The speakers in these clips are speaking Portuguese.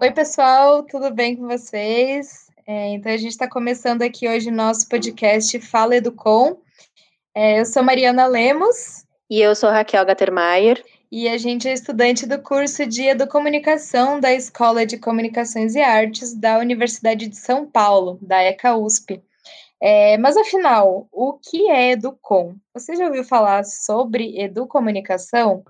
Oi, pessoal, tudo bem com vocês? É, então, a gente está começando aqui hoje nosso podcast Fala Educom. É, eu sou Mariana Lemos. E eu sou Raquel Gattermeier. E a gente é estudante do curso de Educomunicação da Escola de Comunicações e Artes da Universidade de São Paulo, da ECA USP. É, mas afinal, o que é Educom? Você já ouviu falar sobre educomunicação?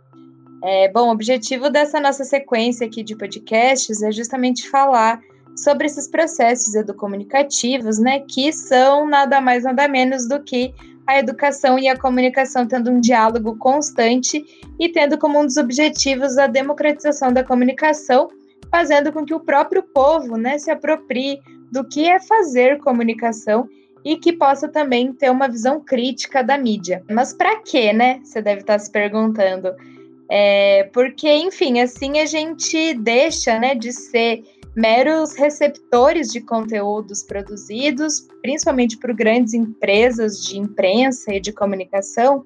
É, bom, o objetivo dessa nossa sequência aqui de podcasts é justamente falar sobre esses processos educomunicativos, né, que são nada mais nada menos do que a educação e a comunicação tendo um diálogo constante e tendo como um dos objetivos a democratização da comunicação, fazendo com que o próprio povo, né, se aproprie do que é fazer comunicação e que possa também ter uma visão crítica da mídia. Mas para quê, né? Você deve estar se perguntando. É, porque, enfim, assim a gente deixa né, de ser meros receptores de conteúdos produzidos, principalmente por grandes empresas de imprensa e de comunicação,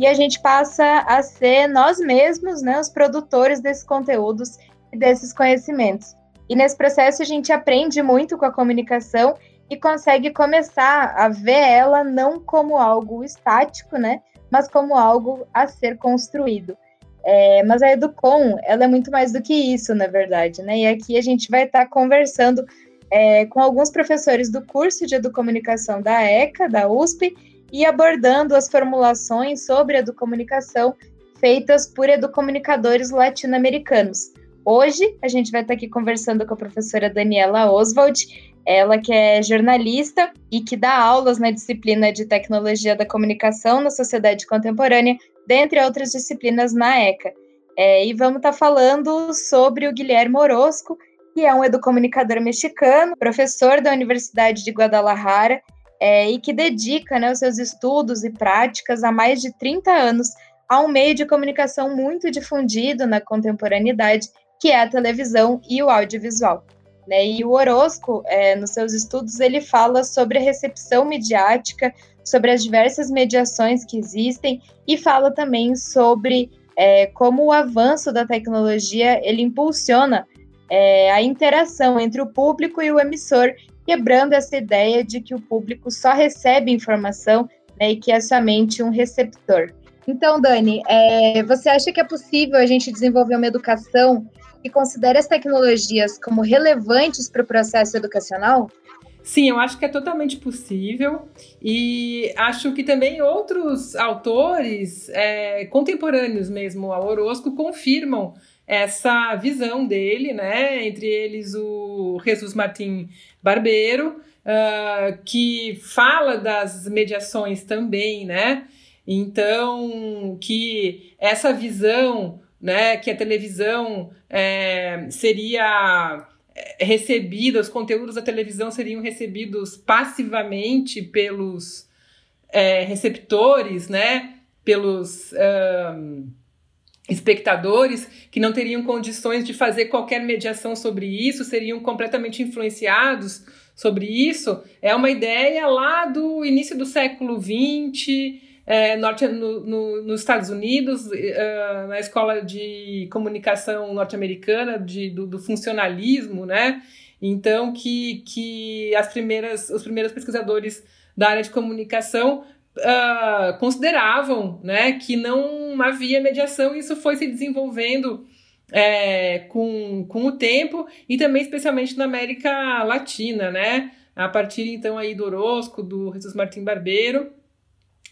e a gente passa a ser nós mesmos né, os produtores desses conteúdos e desses conhecimentos. E nesse processo a gente aprende muito com a comunicação e consegue começar a ver ela não como algo estático, né, mas como algo a ser construído. É, mas a Educom, ela é muito mais do que isso, na verdade, né? E aqui a gente vai estar tá conversando é, com alguns professores do curso de Educomunicação da ECA, da USP, e abordando as formulações sobre educomunicação feitas por educomunicadores latino-americanos. Hoje, a gente vai estar tá aqui conversando com a professora Daniela Oswald, ela que é jornalista e que dá aulas na disciplina de Tecnologia da Comunicação na Sociedade Contemporânea dentre outras disciplinas na ECA. É, e vamos estar tá falando sobre o Guilherme Orozco, que é um educomunicador mexicano, professor da Universidade de Guadalajara, é, e que dedica né, os seus estudos e práticas há mais de 30 anos a um meio de comunicação muito difundido na contemporaneidade, que é a televisão e o audiovisual. Né? E o Orozco, é, nos seus estudos, ele fala sobre a recepção midiática sobre as diversas mediações que existem e fala também sobre é, como o avanço da tecnologia ele impulsiona é, a interação entre o público e o emissor, quebrando essa ideia de que o público só recebe informação né, e que é somente um receptor. Então, Dani, é, você acha que é possível a gente desenvolver uma educação que considere as tecnologias como relevantes para o processo educacional? Sim, eu acho que é totalmente possível e acho que também outros autores é, contemporâneos mesmo ao Orozco confirmam essa visão dele, né? Entre eles o Jesus Martim Barbeiro, uh, que fala das mediações também, né? Então, que essa visão, né, que a televisão é, seria recebida, os conteúdos da televisão seriam recebidos passivamente pelos é, receptores, né? Pelos um, espectadores que não teriam condições de fazer qualquer mediação sobre isso, seriam completamente influenciados sobre isso. É uma ideia lá do início do século XX é, norte, no, no, nos Estados Unidos, uh, na escola de comunicação norte-americana, do, do, funcionalismo, né? Então, que, que as primeiras, os primeiros pesquisadores da área de comunicação uh, consideravam né, que não havia mediação, e isso foi se desenvolvendo é, com, com o tempo, e também especialmente na América Latina, né? A partir então aí do Orozco, do Jesus Martim Barbeiro,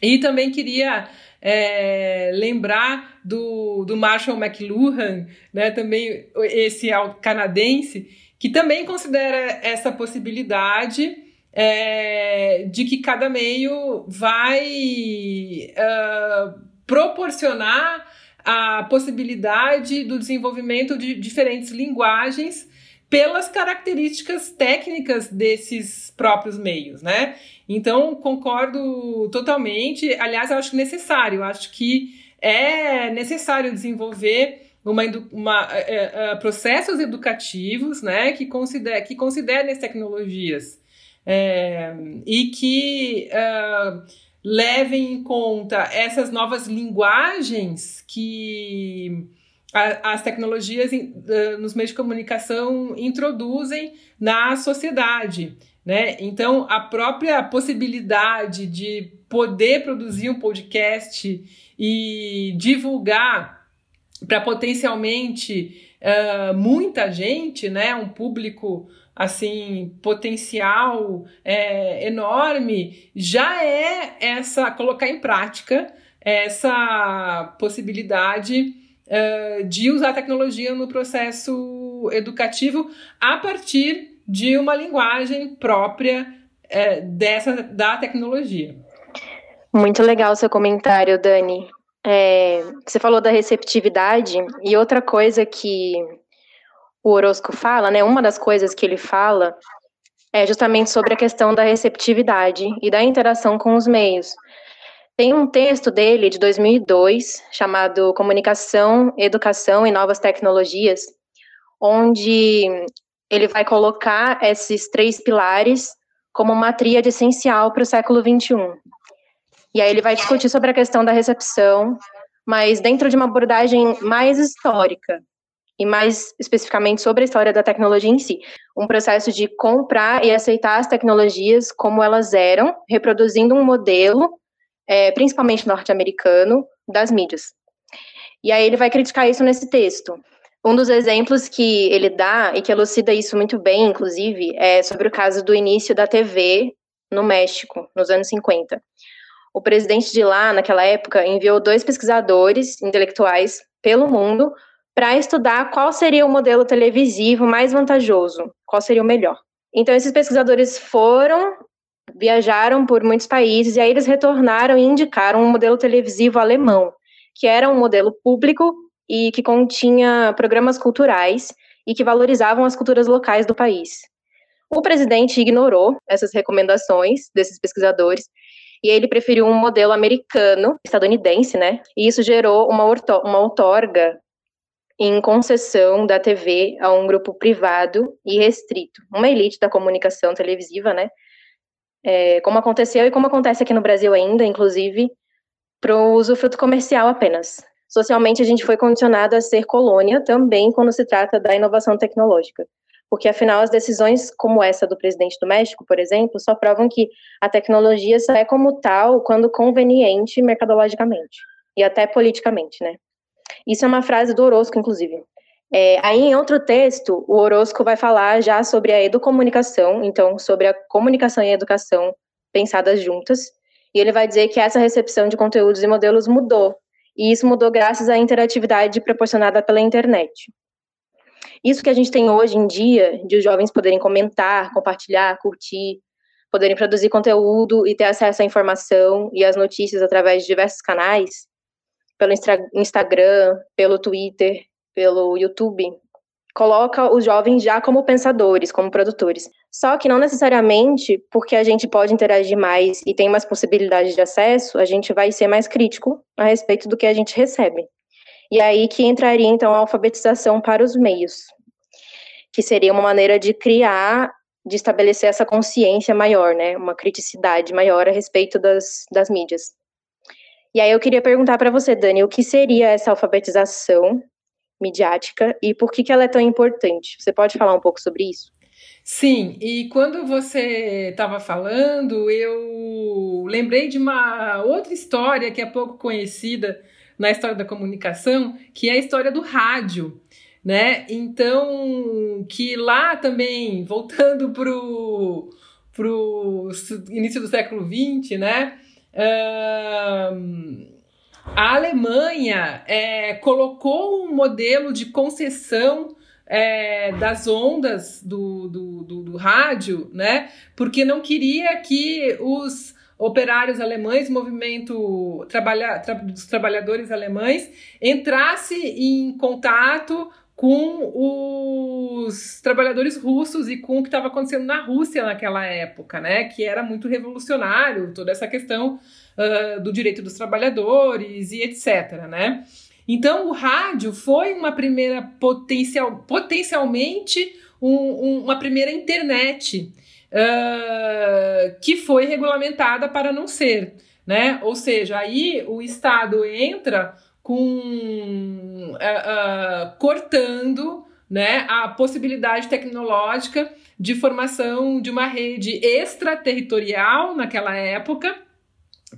e também queria é, lembrar do, do Marshall McLuhan, né, também esse canadense, que também considera essa possibilidade é, de que cada meio vai uh, proporcionar a possibilidade do desenvolvimento de diferentes linguagens pelas características técnicas desses próprios meios, né? Então, concordo totalmente. Aliás, eu acho necessário, eu acho que é necessário desenvolver uma, uma é, é, processos educativos né, que, consider, que considerem as tecnologias é, e que levem em conta essas novas linguagens que as tecnologias nos meios de comunicação introduzem na sociedade. Né? Então, a própria possibilidade de poder produzir um podcast e divulgar para potencialmente uh, muita gente, né? um público assim potencial é, enorme, já é essa colocar em prática essa possibilidade uh, de usar a tecnologia no processo educativo a partir de uma linguagem própria uh, dessa da tecnologia. Muito legal seu comentário, Dani. É, você falou da receptividade e outra coisa que o Orozco fala, né? Uma das coisas que ele fala é justamente sobre a questão da receptividade e da interação com os meios. Tem um texto dele de 2002 chamado Comunicação, Educação e Novas Tecnologias, onde ele vai colocar esses três pilares como uma tríade essencial para o século XXI. E aí ele vai discutir sobre a questão da recepção, mas dentro de uma abordagem mais histórica, e mais especificamente sobre a história da tecnologia em si. Um processo de comprar e aceitar as tecnologias como elas eram, reproduzindo um modelo é, principalmente norte-americano, das mídias. E aí ele vai criticar isso nesse texto. Um dos exemplos que ele dá, e que elucida isso muito bem, inclusive, é sobre o caso do início da TV no México, nos anos 50. O presidente de lá, naquela época, enviou dois pesquisadores intelectuais pelo mundo para estudar qual seria o modelo televisivo mais vantajoso, qual seria o melhor. Então, esses pesquisadores foram viajaram por muitos países e aí eles retornaram e indicaram um modelo televisivo alemão, que era um modelo público e que continha programas culturais e que valorizavam as culturas locais do país. O presidente ignorou essas recomendações desses pesquisadores e ele preferiu um modelo americano, estadunidense, né? E isso gerou uma, uma outorga em concessão da TV a um grupo privado e restrito, uma elite da comunicação televisiva, né? É, como aconteceu e como acontece aqui no Brasil ainda, inclusive, para o usufruto comercial apenas. Socialmente, a gente foi condicionado a ser colônia também quando se trata da inovação tecnológica. Porque, afinal, as decisões como essa do presidente do México, por exemplo, só provam que a tecnologia só é como tal quando conveniente mercadologicamente e até politicamente, né? Isso é uma frase do Orozco, inclusive. É, aí, em outro texto, o Orozco vai falar já sobre a educomunicação, então, sobre a comunicação e a educação pensadas juntas, e ele vai dizer que essa recepção de conteúdos e modelos mudou, e isso mudou graças à interatividade proporcionada pela internet. Isso que a gente tem hoje em dia, de os jovens poderem comentar, compartilhar, curtir, poderem produzir conteúdo e ter acesso à informação e às notícias através de diversos canais, pelo Instagram, pelo Twitter, pelo YouTube, coloca os jovens já como pensadores, como produtores. Só que não necessariamente porque a gente pode interagir mais e tem mais possibilidades de acesso, a gente vai ser mais crítico a respeito do que a gente recebe. E aí que entraria então a alfabetização para os meios, que seria uma maneira de criar, de estabelecer essa consciência maior, né, uma criticidade maior a respeito das, das mídias. E aí eu queria perguntar para você, Dani, o que seria essa alfabetização midiática e por que, que ela é tão importante. Você pode falar um pouco sobre isso? Sim, e quando você estava falando, eu lembrei de uma outra história que é pouco conhecida na história da comunicação, que é a história do rádio. Né? Então, que lá também, voltando para o início do século XX, né? A Alemanha é, colocou um modelo de concessão é, das ondas do, do, do, do, rádio, né? Porque não queria que os operários alemães, movimento trabalha, tra, dos trabalhadores alemães, entrasse em contato com os trabalhadores russos e com o que estava acontecendo na Rússia naquela época, né? Que era muito revolucionário, toda essa questão uh, do direito dos trabalhadores e etc. Né? Então, o rádio foi uma primeira potencial, potencialmente um, um, uma primeira internet uh, que foi regulamentada para não ser. Né? Ou seja, aí o Estado entra com uh, uh, cortando né, a possibilidade tecnológica de formação de uma rede extraterritorial naquela época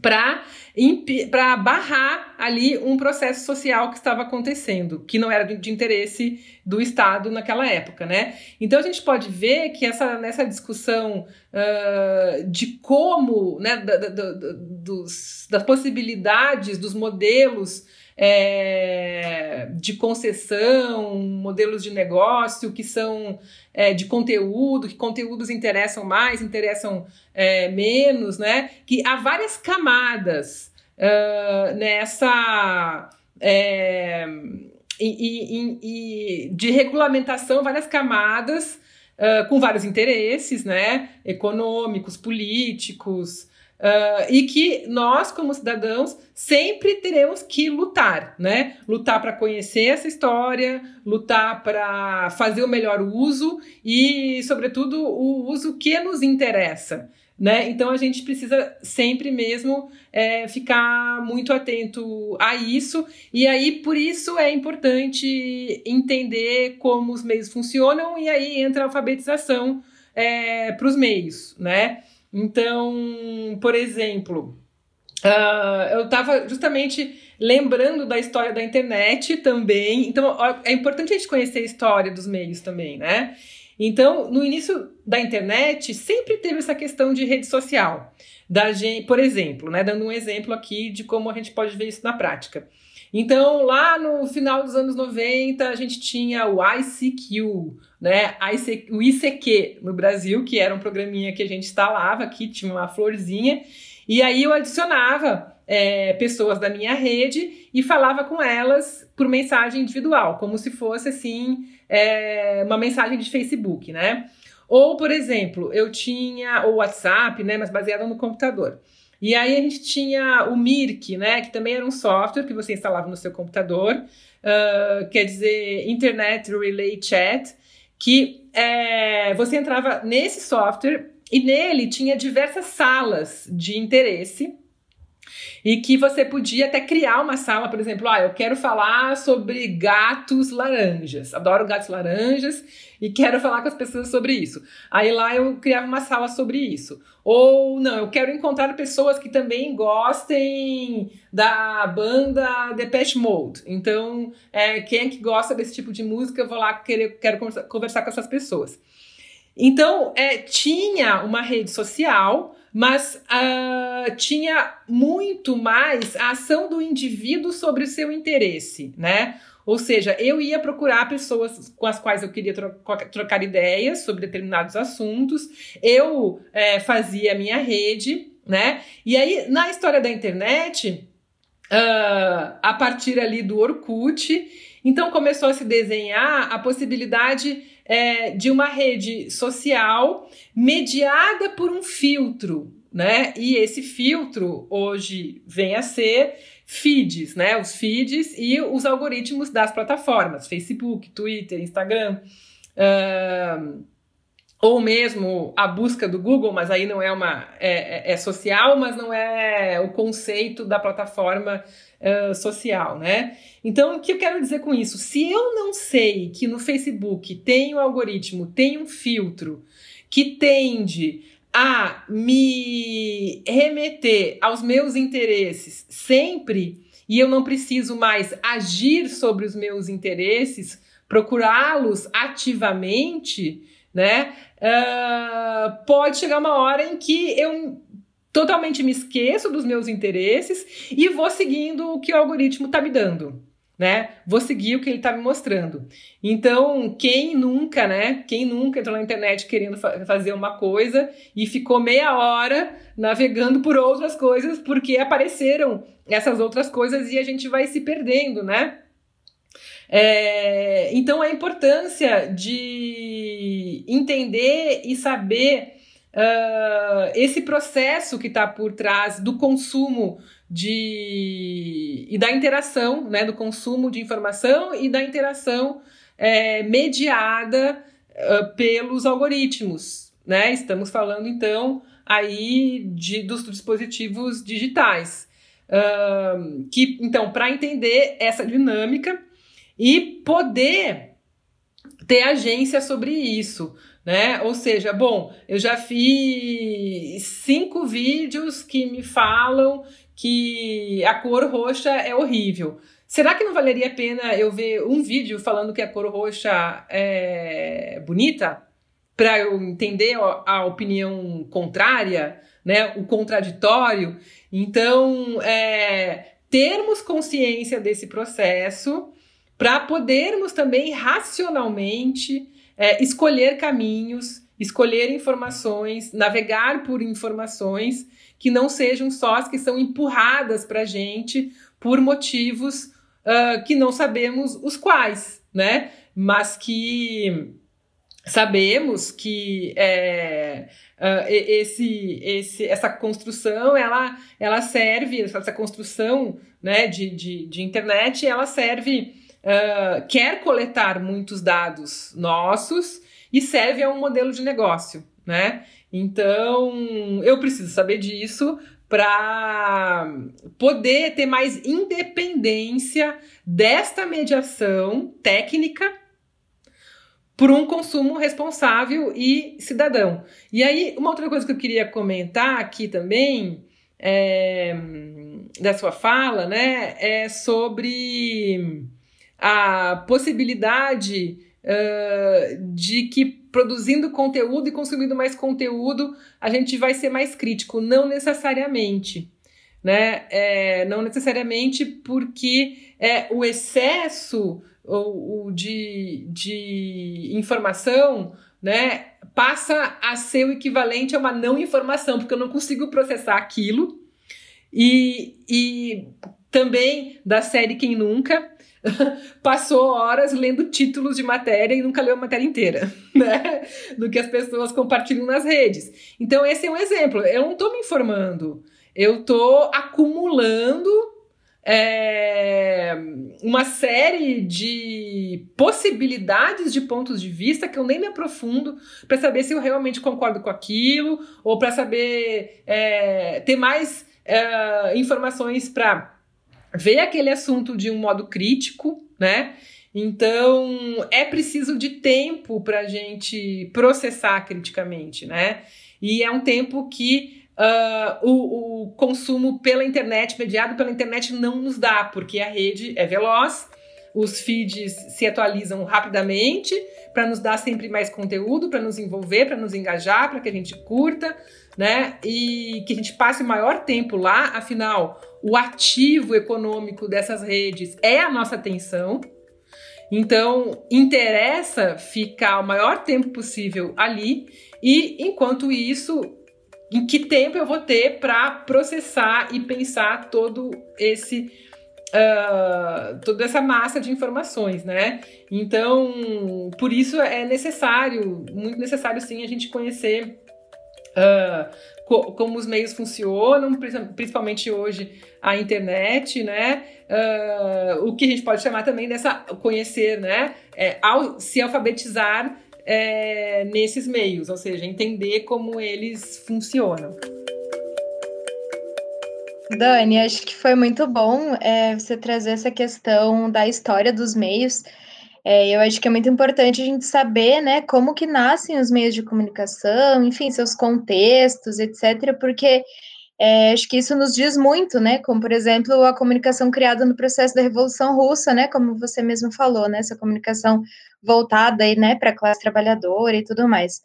para barrar ali um processo social que estava acontecendo, que não era de, interesse do Estado naquela época, né? Então a gente pode ver que essa, nessa discussão uh, de como, né, da, da, da, dos, das possibilidades, dos modelos é, de concessão, modelos de negócio que são é, de conteúdo, que conteúdos interessam mais, interessam é, menos, né? Que há várias camadas uh, nessa. É, e, e, e, de regulamentação, várias camadas uh, com vários interesses, né? Econômicos, políticos, Uh, e que nós, como cidadãos, sempre teremos que lutar, né? Lutar para conhecer essa história, lutar para fazer o melhor uso e, sobretudo, o uso que nos interessa. Né? Então a gente precisa sempre mesmo é, ficar muito atento a isso, e aí por isso é importante entender como os meios funcionam, e aí entra a alfabetização é, para os meios, né? Então, por exemplo, uh, eu estava justamente lembrando da história da internet também. Então, é importante a gente conhecer a história dos meios também, né? Então, no início da internet, sempre teve essa questão de rede social. Da gente, por exemplo, né, dando um exemplo aqui de como a gente pode ver isso na prática. Então, lá no final dos anos 90, a gente tinha o ICQ, né? o ICQ no Brasil, que era um programinha que a gente instalava aqui, tinha uma florzinha, e aí eu adicionava é, pessoas da minha rede e falava com elas por mensagem individual, como se fosse assim é, uma mensagem de Facebook, né? Ou, por exemplo, eu tinha o WhatsApp, né? Mas baseado no computador. E aí a gente tinha o Mirk, né, que também era um software que você instalava no seu computador, uh, quer dizer Internet Relay Chat, que é, você entrava nesse software e nele tinha diversas salas de interesse e que você podia até criar uma sala, por exemplo, ah, eu quero falar sobre gatos laranjas, adoro gatos laranjas e quero falar com as pessoas sobre isso. Aí lá eu criava uma sala sobre isso. Ou não, eu quero encontrar pessoas que também gostem da banda Depeche Mode. Então, é, quem é que gosta desse tipo de música, eu vou lá querer, quero conversar, com essas pessoas. Então, é, tinha uma rede social mas uh, tinha muito mais a ação do indivíduo sobre o seu interesse, né? Ou seja, eu ia procurar pessoas com as quais eu queria tro trocar ideias sobre determinados assuntos, eu é, fazia a minha rede, né? E aí, na história da internet, uh, a partir ali do Orkut, então começou a se desenhar a possibilidade é, de uma rede social mediada por um filtro, né? E esse filtro hoje vem a ser feeds, né? Os feeds e os algoritmos das plataformas, Facebook, Twitter, Instagram. Uh, ou mesmo a busca do Google, mas aí não é uma é, é, é social, mas não é o conceito da plataforma uh, social, né? Então, o que eu quero dizer com isso? Se eu não sei que no Facebook tem um algoritmo, tem um filtro que tende a me remeter aos meus interesses sempre e eu não preciso mais agir sobre os meus interesses, procurá-los ativamente, né? Uh, pode chegar uma hora em que eu totalmente me esqueço dos meus interesses e vou seguindo o que o algoritmo está me dando. Né? Vou seguir o que ele está me mostrando. Então, quem nunca, né? Quem nunca entrou na internet querendo fa fazer uma coisa e ficou meia hora navegando por outras coisas porque apareceram essas outras coisas e a gente vai se perdendo, né? É, então, a importância de entender e saber uh, esse processo que está por trás do consumo de e da interação, né, do consumo de informação e da interação é, mediada uh, pelos algoritmos, né? Estamos falando então aí de, dos dispositivos digitais. Uh, que então para entender essa dinâmica e poder ter agência sobre isso, né? Ou seja, bom, eu já fiz cinco vídeos que me falam que a cor roxa é horrível. Será que não valeria a pena eu ver um vídeo falando que a cor roxa é bonita? Para eu entender a opinião contrária, né? o contraditório. Então, é, termos consciência desse processo para podermos também racionalmente é, escolher caminhos, escolher informações, navegar por informações que não sejam só as que são empurradas para a gente por motivos uh, que não sabemos os quais, né? Mas que sabemos que é, uh, esse, esse, essa construção ela, ela serve, essa construção né, de, de, de internet, ela serve, uh, quer coletar muitos dados nossos e serve a um modelo de negócio, né? Então, eu preciso saber disso para poder ter mais independência desta mediação técnica por um consumo responsável e cidadão. E aí, uma outra coisa que eu queria comentar aqui também, é, da sua fala, né, é sobre a possibilidade uh, de que produzindo conteúdo e consumindo mais conteúdo, a gente vai ser mais crítico. Não necessariamente. Né? É, não necessariamente porque é, o excesso o, o de, de informação né, passa a ser o equivalente a uma não informação, porque eu não consigo processar aquilo. E, e também da série Quem Nunca, passou horas lendo títulos de matéria e nunca leu a matéria inteira, né? Do que as pessoas compartilham nas redes. Então, esse é um exemplo. Eu não estou me informando, eu estou acumulando é, uma série de possibilidades de pontos de vista que eu nem me aprofundo para saber se eu realmente concordo com aquilo ou para saber é, ter mais é, informações para ver aquele assunto de um modo crítico, né? Então é preciso de tempo para a gente processar criticamente, né? E é um tempo que uh, o, o consumo pela internet, mediado pela internet, não nos dá, porque a rede é veloz, os feeds se atualizam rapidamente para nos dar sempre mais conteúdo, para nos envolver, para nos engajar, para que a gente curta, né? E que a gente passe o maior tempo lá, afinal, o ativo econômico dessas redes é a nossa atenção. Então, interessa ficar o maior tempo possível ali, e enquanto isso, em que tempo eu vou ter para processar e pensar todo esse uh, toda essa massa de informações, né? Então, por isso é necessário, muito necessário sim, a gente conhecer uh, co como os meios funcionam, principalmente hoje a internet, né? Uh, o que a gente pode chamar também dessa conhecer, né? É, ao, se alfabetizar é, nesses meios, ou seja, entender como eles funcionam. Dani, acho que foi muito bom é, você trazer essa questão da história dos meios. É, eu acho que é muito importante a gente saber, né, como que nascem os meios de comunicação, enfim, seus contextos, etc., porque é, acho que isso nos diz muito, né, como, por exemplo, a comunicação criada no processo da Revolução Russa, né, como você mesmo falou, né, essa comunicação voltada aí, né, para a classe trabalhadora e tudo mais.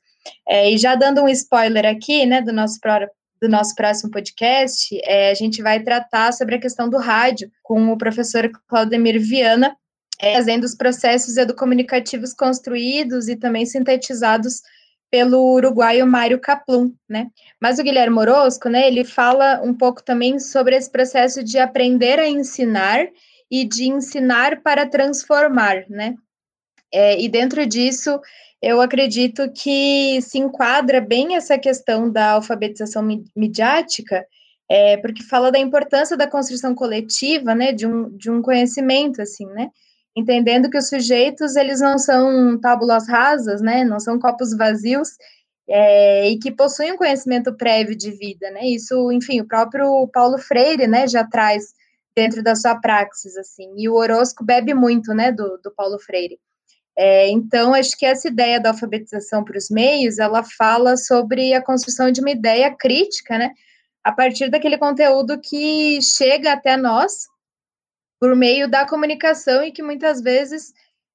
É, e já dando um spoiler aqui, né, do nosso do nosso próximo podcast, é, a gente vai tratar sobre a questão do rádio com o professor Claudemir Viana, é, fazendo os processos educomunicativos construídos e também sintetizados pelo uruguaio Mário Kaplum, né? Mas o Guilherme Orozco, né, ele fala um pouco também sobre esse processo de aprender a ensinar e de ensinar para transformar, né? É, e dentro disso, eu acredito que se enquadra bem essa questão da alfabetização midiática, é, porque fala da importância da construção coletiva, né, de um, de um conhecimento, assim, né, entendendo que os sujeitos, eles não são tábulas rasas, né, não são copos vazios, é, e que possuem um conhecimento prévio de vida, né? Isso, enfim, o próprio Paulo Freire, né, já traz dentro da sua praxis, assim, e o Orozco bebe muito, né, do, do Paulo Freire. É, então, acho que essa ideia da alfabetização para os meios, ela fala sobre a construção de uma ideia crítica, né, a partir daquele conteúdo que chega até nós por meio da comunicação e que muitas vezes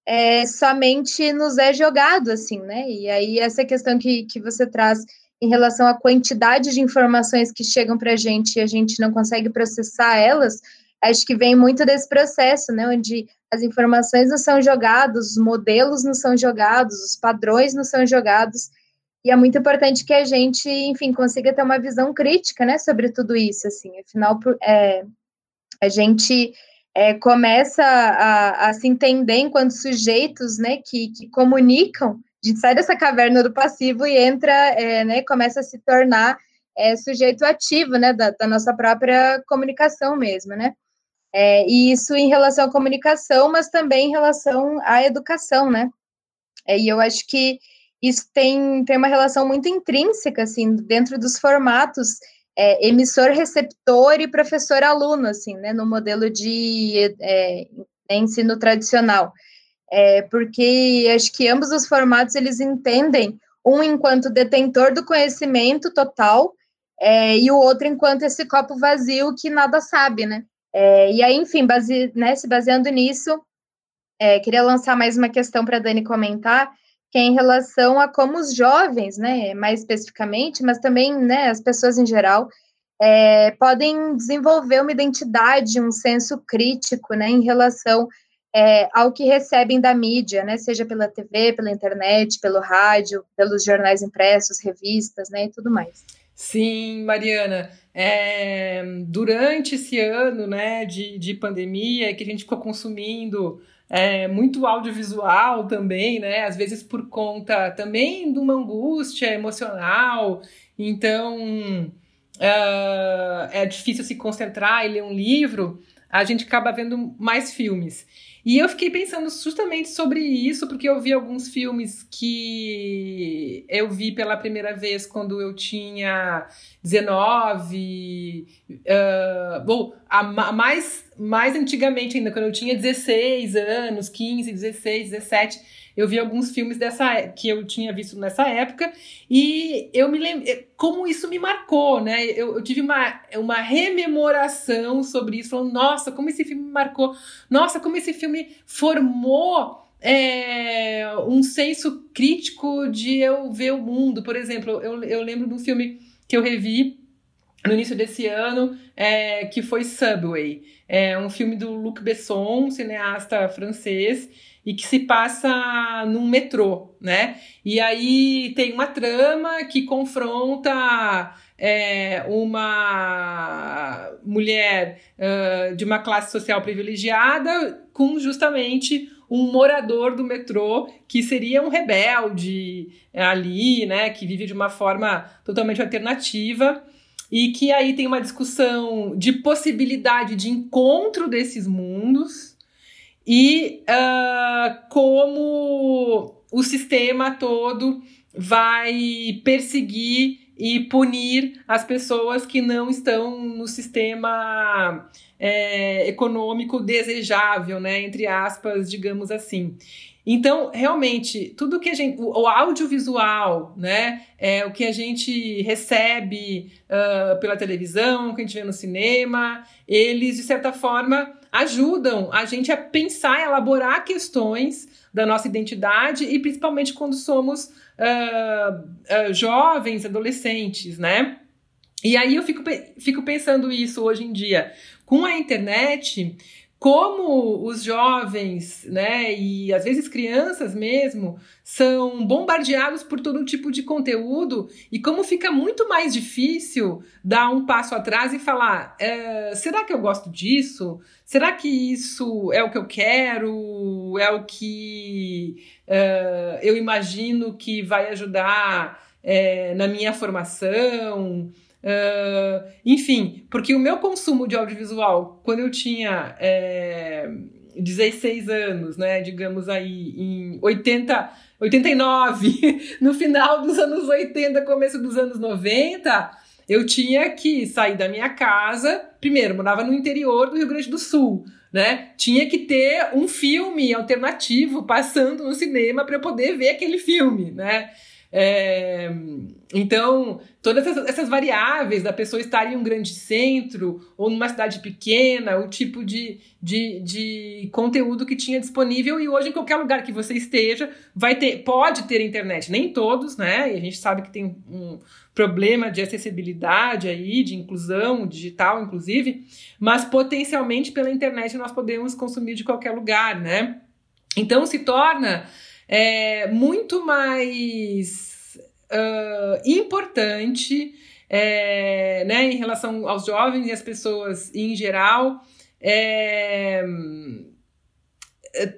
é, somente nos é jogado, assim, né? E aí essa questão que, que você traz em relação à quantidade de informações que chegam para a gente e a gente não consegue processar elas, acho que vem muito desse processo, né? Onde as informações não são jogadas, os modelos não são jogados, os padrões não são jogados, e é muito importante que a gente, enfim, consiga ter uma visão crítica, né, sobre tudo isso, assim, afinal, é, a gente é, começa a, a, se entender enquanto sujeitos, né, que, que comunicam, a gente sai dessa caverna do passivo e entra, é, né, começa a se tornar é, sujeito ativo, né, da, da, nossa própria comunicação mesmo, né, é, e isso em relação à comunicação, mas também em relação à educação, né, é, e eu acho que isso tem, tem uma relação muito intrínseca, assim, dentro dos formatos é, emissor-receptor e professor-aluno, assim, né, no modelo de é, ensino tradicional. É, porque acho que ambos os formatos, eles entendem um enquanto detentor do conhecimento total é, e o outro enquanto esse copo vazio que nada sabe, né. É, e aí, enfim, base, né, se baseando nisso, é, queria lançar mais uma questão para Dani comentar, que é em relação a como os jovens, né, mais especificamente, mas também, né, as pessoas em geral, é, podem desenvolver uma identidade, um senso crítico, né, em relação é, ao que recebem da mídia, né, seja pela TV, pela internet, pelo rádio, pelos jornais impressos, revistas, né, e tudo mais. Sim, Mariana. É, durante esse ano, né, de, de pandemia, que a gente ficou consumindo é, muito audiovisual também, né? Às vezes por conta também de uma angústia emocional. Então uh, é difícil se concentrar e ler um livro. A gente acaba vendo mais filmes. E eu fiquei pensando justamente sobre isso, porque eu vi alguns filmes que eu vi pela primeira vez quando eu tinha 19, uh, bom, a, a mais, mais antigamente ainda, quando eu tinha 16 anos, 15, 16, 17 eu vi alguns filmes dessa que eu tinha visto nessa época e eu me lembro como isso me marcou, né? Eu, eu, tive uma, uma rememoração sobre isso, falando, nossa, como esse filme me marcou, nossa, como esse filme formou é, um senso crítico de eu ver o mundo. Por exemplo, eu, eu lembro de um filme que eu revi no início desse ano, é, que foi Subway. É um filme do Luc Besson, cineasta francês, e que se passa num metrô, né? E aí tem uma trama que confronta é, uma mulher uh, de uma classe social privilegiada com justamente um morador do metrô que seria um rebelde ali, né? Que vive de uma forma totalmente alternativa e que aí tem uma discussão de possibilidade de encontro desses mundos e uh, como o sistema todo vai perseguir e punir as pessoas que não estão no sistema é, econômico desejável, né? Entre aspas, digamos assim. Então, realmente, tudo que a gente. O, audiovisual, né? É, o que a gente recebe uh, pela televisão, o que a gente vê no cinema, eles, de certa forma, ajudam a gente a pensar, elaborar questões da nossa identidade e principalmente quando somos uh, uh, jovens, adolescentes, né? E aí eu fico, fico pensando isso hoje em dia. Com a internet, como os jovens, né, e às vezes crianças mesmo, são bombardeados por todo tipo de conteúdo e como fica muito mais difícil dar um passo atrás e falar: é, será que eu gosto disso? Será que isso é o que eu quero? É o que é, eu imagino que vai ajudar é, na minha formação? Uh, enfim, porque o meu consumo de audiovisual, quando eu tinha é, 16 anos, né, digamos aí, em 80, 89, no final dos anos 80, começo dos anos 90, eu tinha que sair da minha casa. Primeiro, morava no interior do Rio Grande do Sul, né? Tinha que ter um filme alternativo passando no cinema para eu poder ver aquele filme, né? É, então, todas essas, essas, variáveis da pessoa estar em um grande centro ou numa cidade pequena, o tipo de, de, de conteúdo que tinha disponível, e hoje, em qualquer lugar que você esteja, vai ter, pode ter internet. Nem todos, né? E a gente sabe que tem um problema de acessibilidade aí, de inclusão digital, inclusive, mas potencialmente pela internet nós podemos consumir de qualquer lugar, né? Então se torna é muito mais uh, importante é, né, em relação aos jovens e às pessoas em geral é,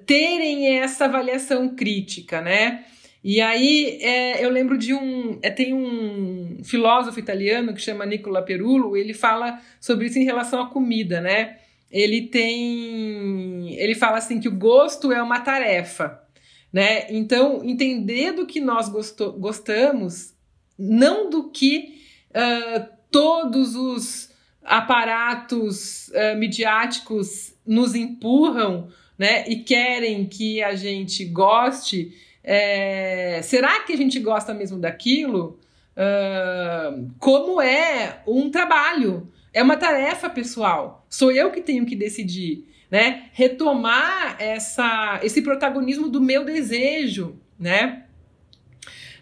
terem essa avaliação crítica, né? E aí é, eu lembro de um. É, tem um filósofo italiano que chama Nicola Perulo, ele fala sobre isso em relação à comida, né? Ele tem. Ele fala assim que o gosto é uma tarefa né? Então, entender do que nós gostou, gostamos, não do que uh, todos os aparatos uh, midiáticos nos empurram, né? E querem que a gente goste. É, será que a gente gosta mesmo daquilo? Uh, como é um trabalho, é uma tarefa pessoal. Sou eu que tenho que decidir né? Retomar essa, esse protagonismo do meu desejo, né?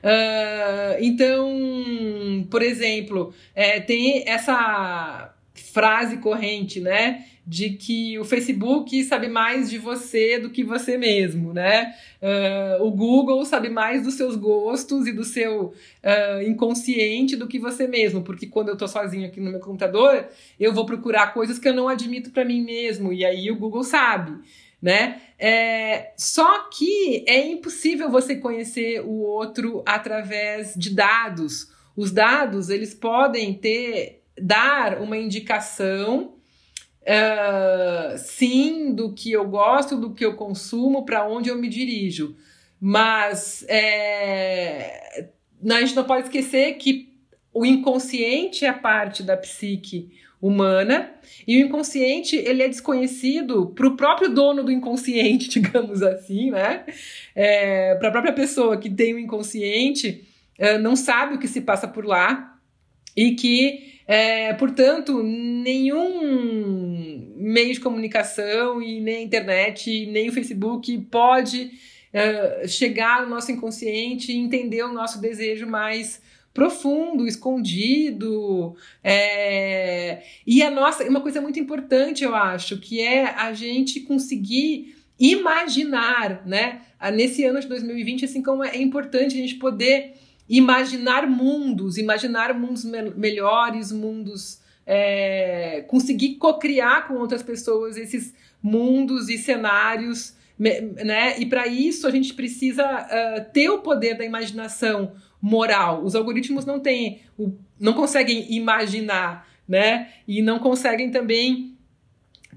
Uh, então, por exemplo, é, tem essa frase corrente, né? De que o Facebook sabe mais de você do que você mesmo, né? Uh, o Google sabe mais dos seus gostos e do seu uh, inconsciente do que você mesmo, porque quando eu estou sozinho aqui no meu computador, eu vou procurar coisas que eu não admito para mim mesmo, e aí o Google sabe. Né? É, só que é impossível você conhecer o outro através de dados. Os dados eles podem ter dar uma indicação uh, sim do que eu gosto, do que eu consumo, para onde eu me dirijo. Mas é, a gente não pode esquecer que o inconsciente é parte da psique humana e o inconsciente ele é desconhecido para o próprio dono do inconsciente, digamos assim, né? É, para a própria pessoa que tem o inconsciente uh, não sabe o que se passa por lá e que é, portanto, nenhum meio de comunicação e nem a internet, nem o Facebook pode é, chegar no nosso inconsciente e entender o nosso desejo mais profundo, escondido. É... E a nossa, uma coisa muito importante, eu acho, que é a gente conseguir imaginar, né? Nesse ano de 2020, assim como é importante a gente poder imaginar mundos, imaginar mundos me melhores, mundos. É, conseguir co-criar com outras pessoas esses mundos e cenários, né? E para isso a gente precisa uh, ter o poder da imaginação moral. Os algoritmos não têm, não conseguem imaginar, né? E não conseguem também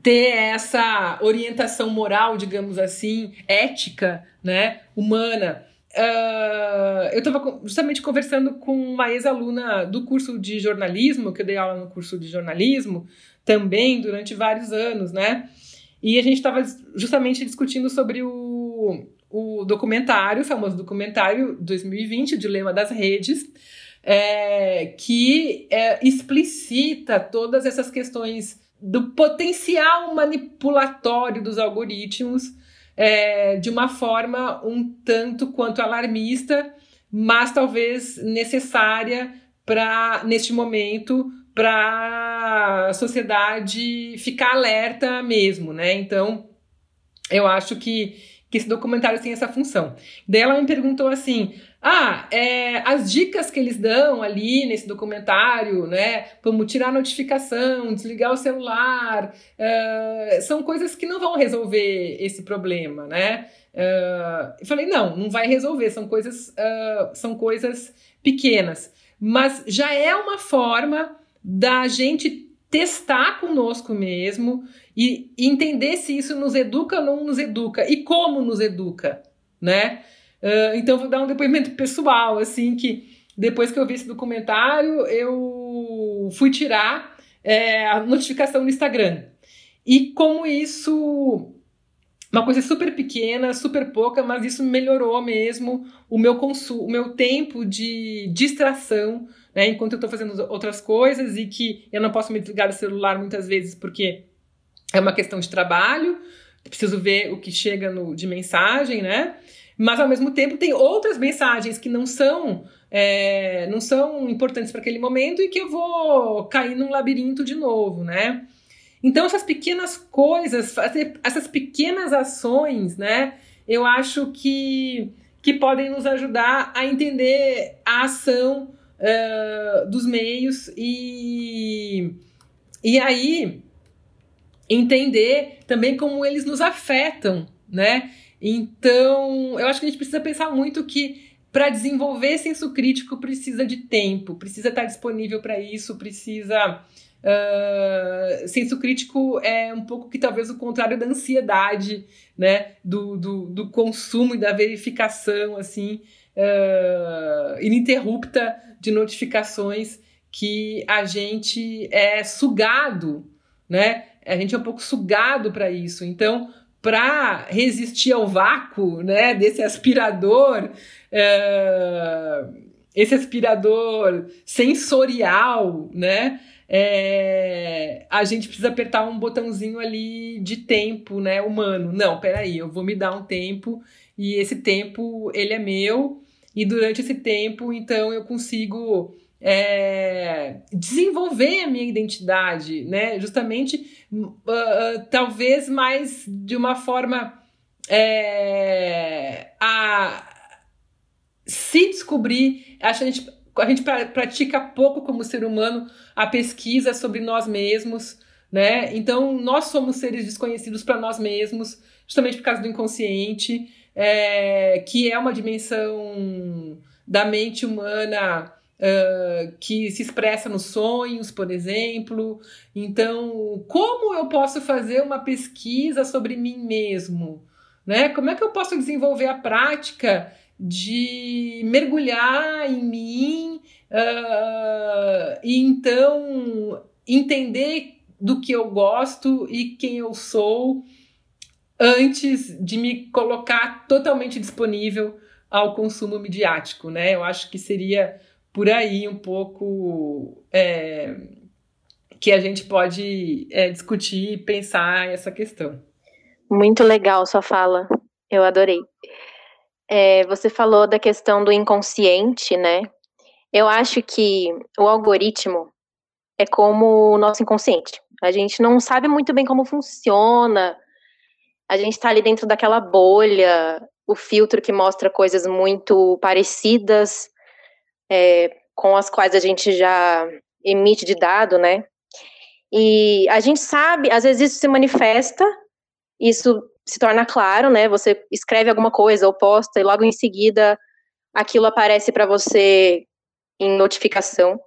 ter essa orientação moral, digamos assim, ética, né? Humana. Uh, eu estava justamente conversando com uma ex-aluna do curso de jornalismo, que eu dei aula no curso de jornalismo também durante vários anos, né? E a gente estava justamente discutindo sobre o, o documentário, o famoso documentário 2020, o Dilema das Redes, é, que é, explicita todas essas questões do potencial manipulatório dos algoritmos é, de uma forma um tanto quanto alarmista, mas talvez necessária para neste momento para a sociedade ficar alerta mesmo, né? Então, eu acho que, que esse documentário tem essa função. Daí ela me perguntou assim: ah, é, as dicas que eles dão ali nesse documentário, né? Como tirar a notificação, desligar o celular, uh, são coisas que não vão resolver esse problema, né? Uh, eu falei, não, não vai resolver, são coisas, uh, são coisas pequenas. Mas já é uma forma da gente testar conosco mesmo e entender se isso nos educa ou não nos educa e como nos educa, né? Uh, então, vou dar um depoimento pessoal, assim, que depois que eu vi esse documentário, eu fui tirar é, a notificação no Instagram. E como isso uma coisa super pequena, super pouca, mas isso melhorou mesmo o meu consumo, o meu tempo de distração, né? Enquanto eu estou fazendo outras coisas e que eu não posso me desligar do celular muitas vezes porque é uma questão de trabalho, preciso ver o que chega no, de mensagem, né? Mas ao mesmo tempo tem outras mensagens que não são é, não são importantes para aquele momento e que eu vou cair num labirinto de novo, né? Então, essas pequenas coisas, essas pequenas ações, né, eu acho que, que podem nos ajudar a entender a ação uh, dos meios e, e aí entender também como eles nos afetam, né? Então, eu acho que a gente precisa pensar muito que para desenvolver senso crítico precisa de tempo, precisa estar disponível para isso, precisa Uh, senso crítico é um pouco que talvez o contrário da ansiedade, né? Do, do, do consumo e da verificação, assim, uh, ininterrupta de notificações que a gente é sugado, né? A gente é um pouco sugado para isso. Então, para resistir ao vácuo, né? Desse aspirador. Uh, esse aspirador sensorial, né? é, a gente precisa apertar um botãozinho ali de tempo, né, humano. Não, peraí, eu vou me dar um tempo e esse tempo ele é meu e durante esse tempo, então, eu consigo é, desenvolver a minha identidade, né, justamente, uh, talvez mais de uma forma é, a se descobrir, acho que a gente a gente pratica pouco como ser humano a pesquisa sobre nós mesmos, né? Então, nós somos seres desconhecidos para nós mesmos, justamente por causa do inconsciente, é, que é uma dimensão da mente humana que se expressa nos sonhos, por exemplo. Então, como eu posso fazer uma pesquisa sobre mim mesmo? Né? Como é que eu posso desenvolver a prática de mergulhar em mim uh, e então entender do que eu gosto e quem eu sou antes de me colocar totalmente disponível ao consumo midiático, né? Eu acho que seria por aí um pouco é, que a gente pode é, discutir e pensar essa questão. Muito legal sua fala, eu adorei. É, você falou da questão do inconsciente, né? Eu acho que o algoritmo é como o nosso inconsciente. A gente não sabe muito bem como funciona. A gente está ali dentro daquela bolha, o filtro que mostra coisas muito parecidas é, com as quais a gente já emite de dado, né? E a gente sabe, às vezes isso se manifesta, isso se torna claro, né? Você escreve alguma coisa ou posta e logo em seguida aquilo aparece para você em notificação.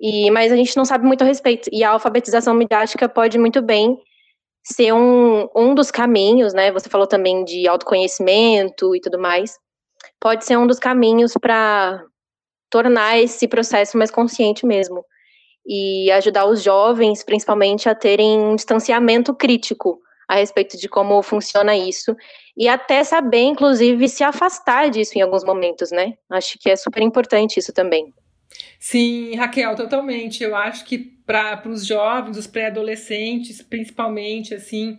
E mas a gente não sabe muito a respeito. E a alfabetização midiática pode muito bem ser um, um dos caminhos, né? Você falou também de autoconhecimento e tudo mais. Pode ser um dos caminhos para tornar esse processo mais consciente mesmo e ajudar os jovens, principalmente, a terem um distanciamento crítico a respeito de como funciona isso e até saber, inclusive, se afastar disso em alguns momentos, né? Acho que é super importante isso também. Sim, Raquel, totalmente. Eu acho que para os jovens, os pré-adolescentes, principalmente, assim,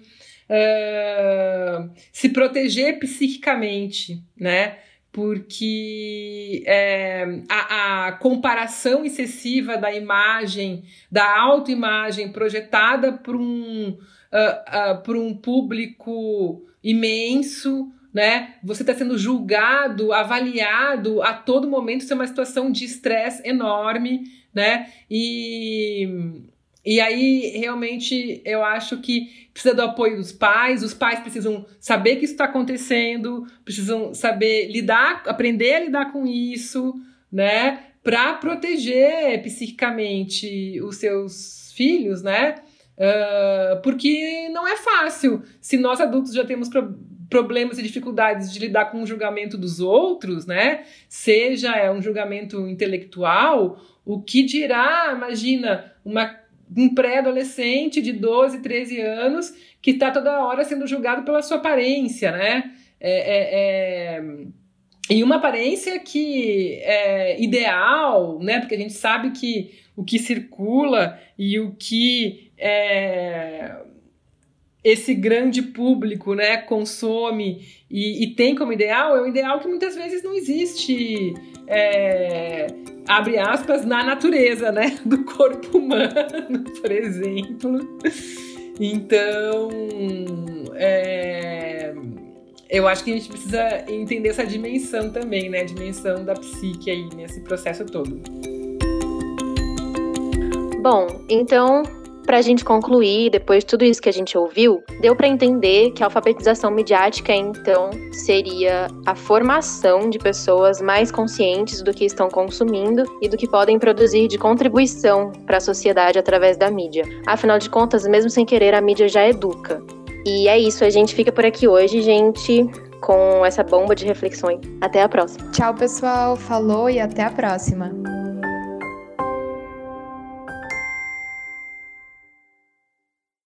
uh, se proteger psiquicamente, né? Porque é, a, a, comparação excessiva da imagem, da autoimagem projetada por um uh, uh, um público imenso, né? Você está sendo julgado, avaliado a todo momento. Isso é uma situação de estresse enorme, né? E, e aí, realmente, eu acho que precisa do apoio dos pais. Os pais precisam saber que isso está acontecendo, precisam saber lidar, aprender a lidar com isso, né? Para proteger psiquicamente os seus filhos, né? Uh, porque não é fácil. Se nós adultos já temos pro problemas e dificuldades de lidar com o julgamento dos outros, né? Seja é um julgamento intelectual, o que dirá, imagina, uma, um pré-adolescente de 12, 13 anos que está toda hora sendo julgado pela sua aparência, né? É, é, é... E uma aparência que é ideal, né? Porque a gente sabe que o que circula e o que é, esse grande público né, consome e, e, tem como ideal é um ideal que muitas vezes não existe, é, abre aspas, na natureza né, do corpo humano, por exemplo. Então, é, eu acho que a gente precisa entender essa dimensão também, né? A dimensão da psique aí nesse processo todo. Bom, então, para a gente concluir, depois de tudo isso que a gente ouviu, deu para entender que a alfabetização midiática, então, seria a formação de pessoas mais conscientes do que estão consumindo e do que podem produzir de contribuição para a sociedade através da mídia. Afinal de contas, mesmo sem querer, a mídia já educa. E é isso, a gente fica por aqui hoje, gente, com essa bomba de reflexões. Até a próxima. Tchau, pessoal. Falou e até a próxima.